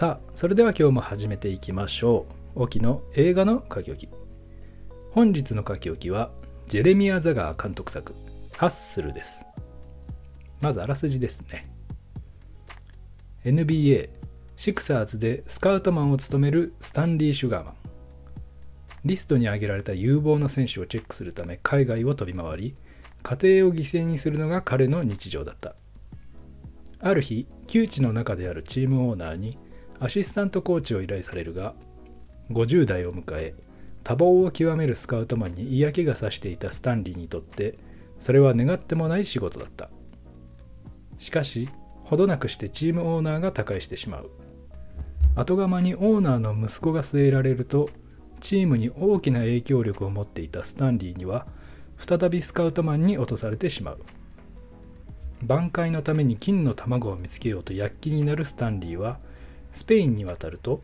さあそれでは今日も始めていきましょう。沖の映画の書き置き。本日の書き置きはジェレミア・ザガー監督作ハッスルです。まずあらすじですね。NBA シクサーズでスカウトマンを務めるスタンリー・シュガーマン。リストに挙げられた有望な選手をチェックするため海外を飛び回り家庭を犠牲にするのが彼の日常だった。ある日窮地の中であるチームオーナーにアシスタントコーチを依頼されるが50代を迎え多忙を極めるスカウトマンに嫌気がさしていたスタンリーにとってそれは願ってもない仕事だった。しかしほどなくしてチームオーナーが他界してしまう。後釜にオーナーの息子が据えられるとチームに大きな影響力を持っていたスタンリーには再びスカウトマンに落とされてしまう。挽回のために金の卵を見つけようと躍起になるスタンリーはスペインに渡ると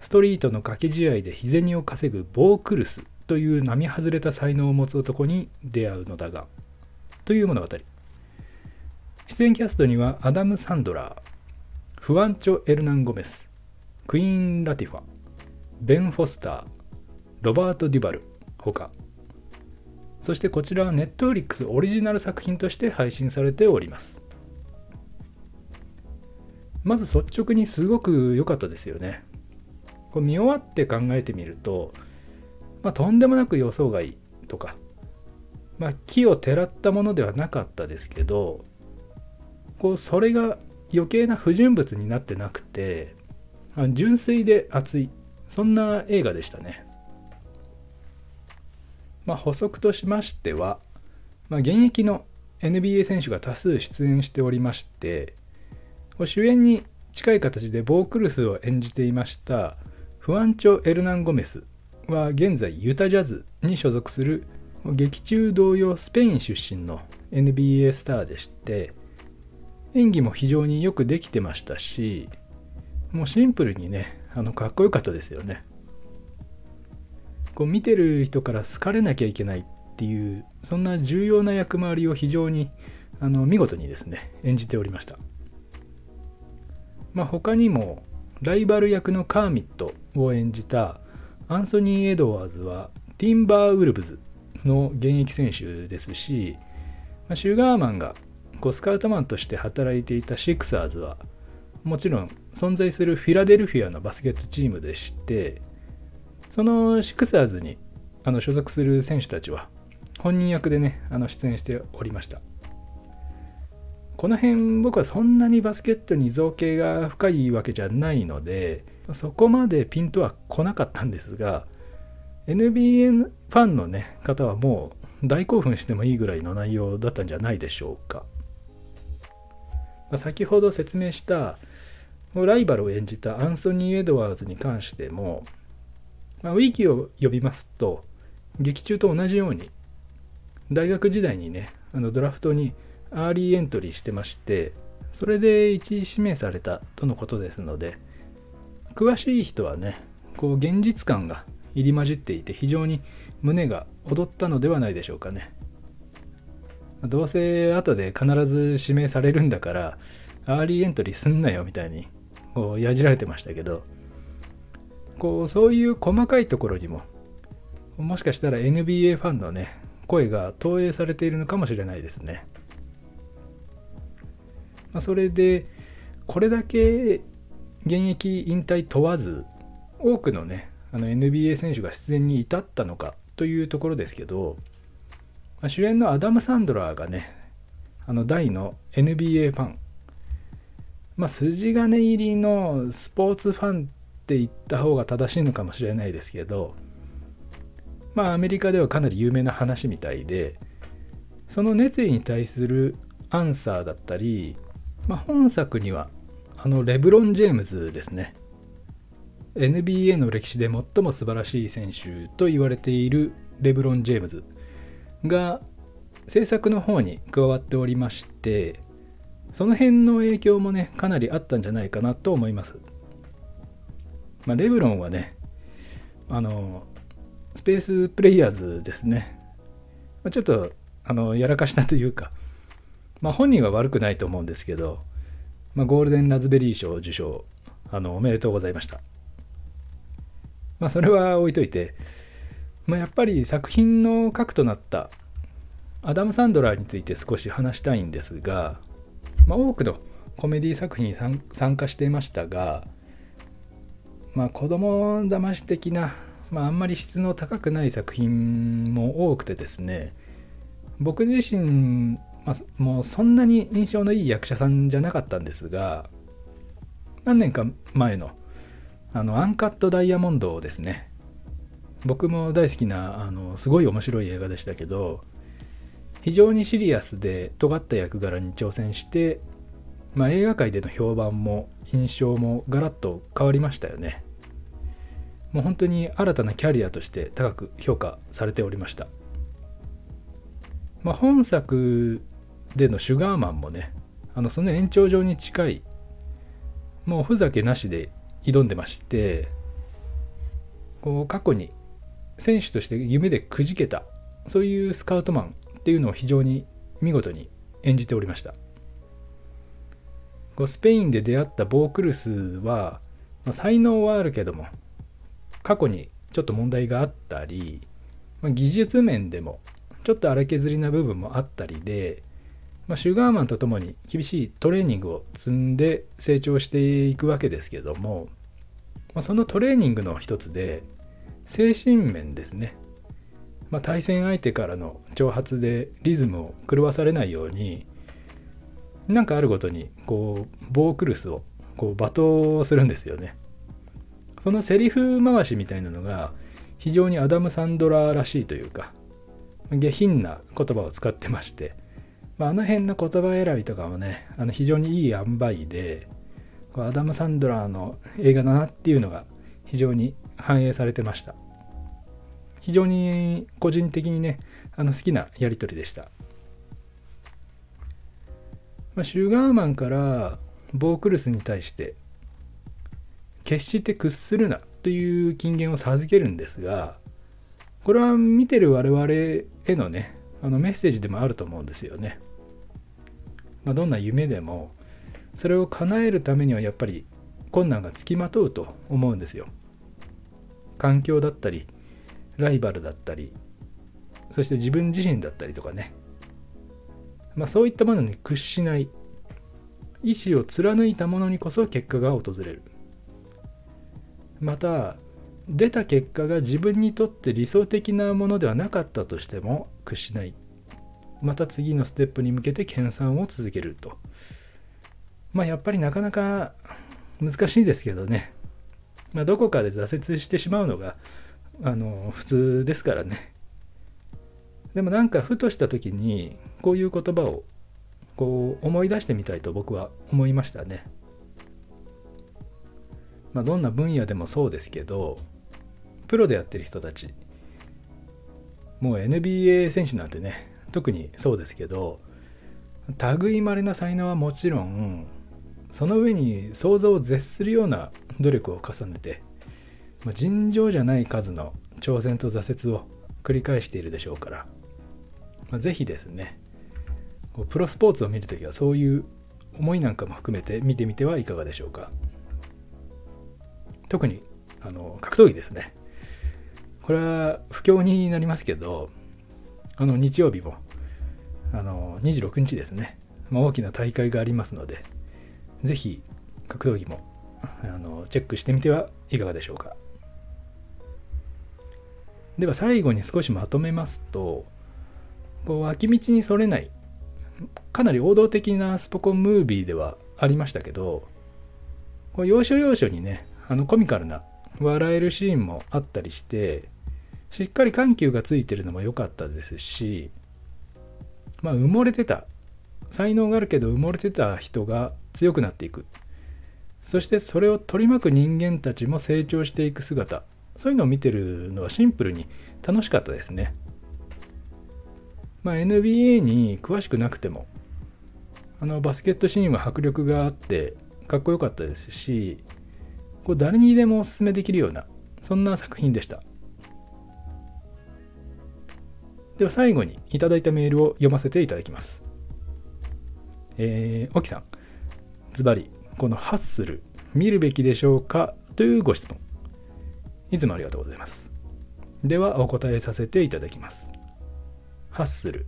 ストリートの賭け試合で日銭を稼ぐボー・クルスという並外れた才能を持つ男に出会うのだがという物語。出演キャストにはアダム・サンドラーフアンチョ・エルナンゴメスクイーン・ラティファベン・フォスターロバート・デュバルほか。そしてこちらはネットフリックスオリジナル作品として配信されております。まず率直にすごく良かったですよね。これ見終わって考えてみると、まあ、とんでもなく予想外とか、まあ、木をてらったものではなかったですけどこうそれが余計な不純物になってなくて純粋で熱いそんな映画でしたね。まあ補足としましては、まあ、現役の NBA 選手が多数出演しておりまして主演に近い形でボークルスを演じていましたフアンチョ・エルナン・ゴメスは現在ユタジャズに所属する劇中同様スペイン出身の NBA スターでして演技も非常によくできてましたしもうシンプルにねあのかっこよかったですよね。こう見てる人から好かれなきゃいけないっていうそんな重要な役回りを非常にあの見事にですね演じておりました。まあ他にもライバル役のカーミットを演じたアンソニー・エドワーズはティンバー・ウルブズの現役選手ですし、まあ、シュガーマンがこうスカウトマンとして働いていたシクサーズはもちろん存在するフィラデルフィアのバスケットチームでしてそのシクサーズにあの所属する選手たちは本人役でねあの出演しておりました。この辺僕はそんなにバスケットに造形が深いわけじゃないのでそこまでピンとは来なかったんですが NBA ファンの、ね、方はもう大興奮してもいいぐらいの内容だったんじゃないでしょうか。ま先ほど説明したライバルを演じたアンソニー・エドワーズに関しても、まあ、ウィキを読みますと劇中と同じように大学時代にねあのドラフトにアーリーエントリーしてましてそれで一位指名されたとのことですので詳しい人はねこう現実感が入り混じっていて非常に胸が躍ったのではないでしょうかねどうせ後で必ず指名されるんだからアーリーエントリーすんなよみたいにこうやじられてましたけどこうそういう細かいところにももしかしたら NBA ファンのね声が投影されているのかもしれないですね。まあ、それでこれだけ現役引退問わず多くのねあの NBA 選手が出演に至ったのかというところですけど、まあ、主演のアダム・サンドラーがねあの大の NBA ファン。まあ筋金入りのスポーツファンって言った方が正しいのかもしれないですけどまあアメリカではかなり有名な話みたいでその熱意に対するアンサーだったりまあ、本作にはあのレブロン・ジェームズですね。NBA の歴史で最も素晴らしい選手と言われているレブロン・ジェームズが制作の方に加わっておりましてその辺の影響もねかなりあったんじゃないかなと思います、まあ、レブロンはねあのスペースプレイヤーズですね。ちょっとあのやらかしたというかまあ、本人は悪くないと思うんですけど、まあ、ゴールデンラズベリー賞受賞あのおめでとうございました。まあそれは置いといて、まあ、やっぱり作品の核となったアダム・サンドラーについて少し話したいんですが、まあ、多くのコメディ作品に参加していましたが、まあ、子供騙し的な、まあ、あんまり質の高くない作品も多くてですね僕自身、まあ、もうそんなに印象のいい役者さんじゃなかったんですが何年か前のあのアンカットダイヤモンドですね。僕も大好きなあのすごい面白い映画でしたけど非常にシリアスで尖った役柄に挑戦して、まあ、映画界での評判も印象もガラッと変わりましたよね。もう本当に新たなキャリアとして高く評価されておりました、まあ、本作でのシュガーマンもねあのその延長上に近いもうふざけなしで挑んでましてこう過去に選手として夢でくじけたそういうスカウトマンっていうのを非常に見事に演じておりました。こうスペインで出会ったボークルスは、まあ、才能はあるけども過去にちょっと問題があったり、まあ、技術面でもちょっと荒削りな部分もあったりで、まあ、シュガーマンとともに厳しいトレーニングを積んで成長していくわけですけども、まあ、そのトレーニングの一つで精神面ですね、まあ、対戦相手からの挑発でリズムを狂わされないようになんかあるごとにこうボークルスをこう罵倒するんですよね。そのセリフ回しみたいなのが非常にアダム・サンドラーらしいというか下品な言葉を使ってましてまあ、あの辺の言葉選びとかもねあの非常にいい塩梅でアダム・サンドラーの映画だなっていうのが非常に反映されてました。非常に個人的にねあの好きなやり取りでした、まあ、シュガーマンからボークルスに対して決して屈するなという金言を授けるんですがこれは見てる我々へのねあのメッセージでもあると思うんですよね。まあ、どんな夢でもそれを叶えるためにはやっぱり困難がつきまとうと思うんですよ。環境だったりライバルだったりそして自分自身だったりとかね、まあ、そういったものに屈しない意志を貫いたものにこそ結果が訪れるまた出た結果が自分にとって理想的なものではなかったとしても屈しない。また次のステップに向けて研鑽を続けると。まあやっぱりなかなか難しいですけどね、まあ、どこかで挫折してしまうのがあの普通ですからね。でもなんかふとした時にこういう言葉をこう思い出してみたいと僕は思いましたね。まあ、どんな分野でもそうですけどプロでやってる人たち。もう NBA 選手なんてね特にそうですけど類まれな才能はもちろんその上に想像を絶するような努力を重ねて、まあ、尋常じゃない数の挑戦と挫折を繰り返しているでしょうから、まあ、ぜひですねプロスポーツを見るときはそういう思いなんかも含めて見てみてはいかがでしょうか。特にあの格闘技ですね。これは不況になりますけど、あの日曜日も、あの26日ですね、まあ、大きな大会がありますので、ぜひ格闘技もあのチェックしてみてはいかがでしょうか。では最後に少しまとめますと、こう脇道にそれない、かなり王道的なスポコンムービーではありましたけど、こう要所要所にね、あのコミカルな笑えるシーンもあったりして、しっかり緩急がついてるのも良かったですしまあ埋もれてた。才能があるけど埋もれてた人が強くなっていく。そしてそれを取り巻く人間たちも成長していく姿。そういうのを見てるのはシンプルに楽しかったですね。まあ NBA に詳しくなくてもあのバスケットシーンは迫力があってかっこよかったですしこう誰にでもおすすめできるようなそんな作品でした。では最後にいただいたメールを読ませていただきます。えー、沖さん、ズバリ、このハッスル、見るべきでしょうか？というご質問。いつもありがとうございます。ではお答えさせていただきます。ハッスル。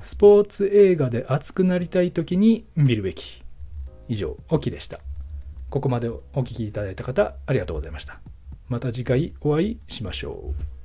スポーツ映画で熱くなりたい時に見るべき。以上オキでした。ここまでお聴きいただいた方ありがとうございました。また次回お会いしましょう。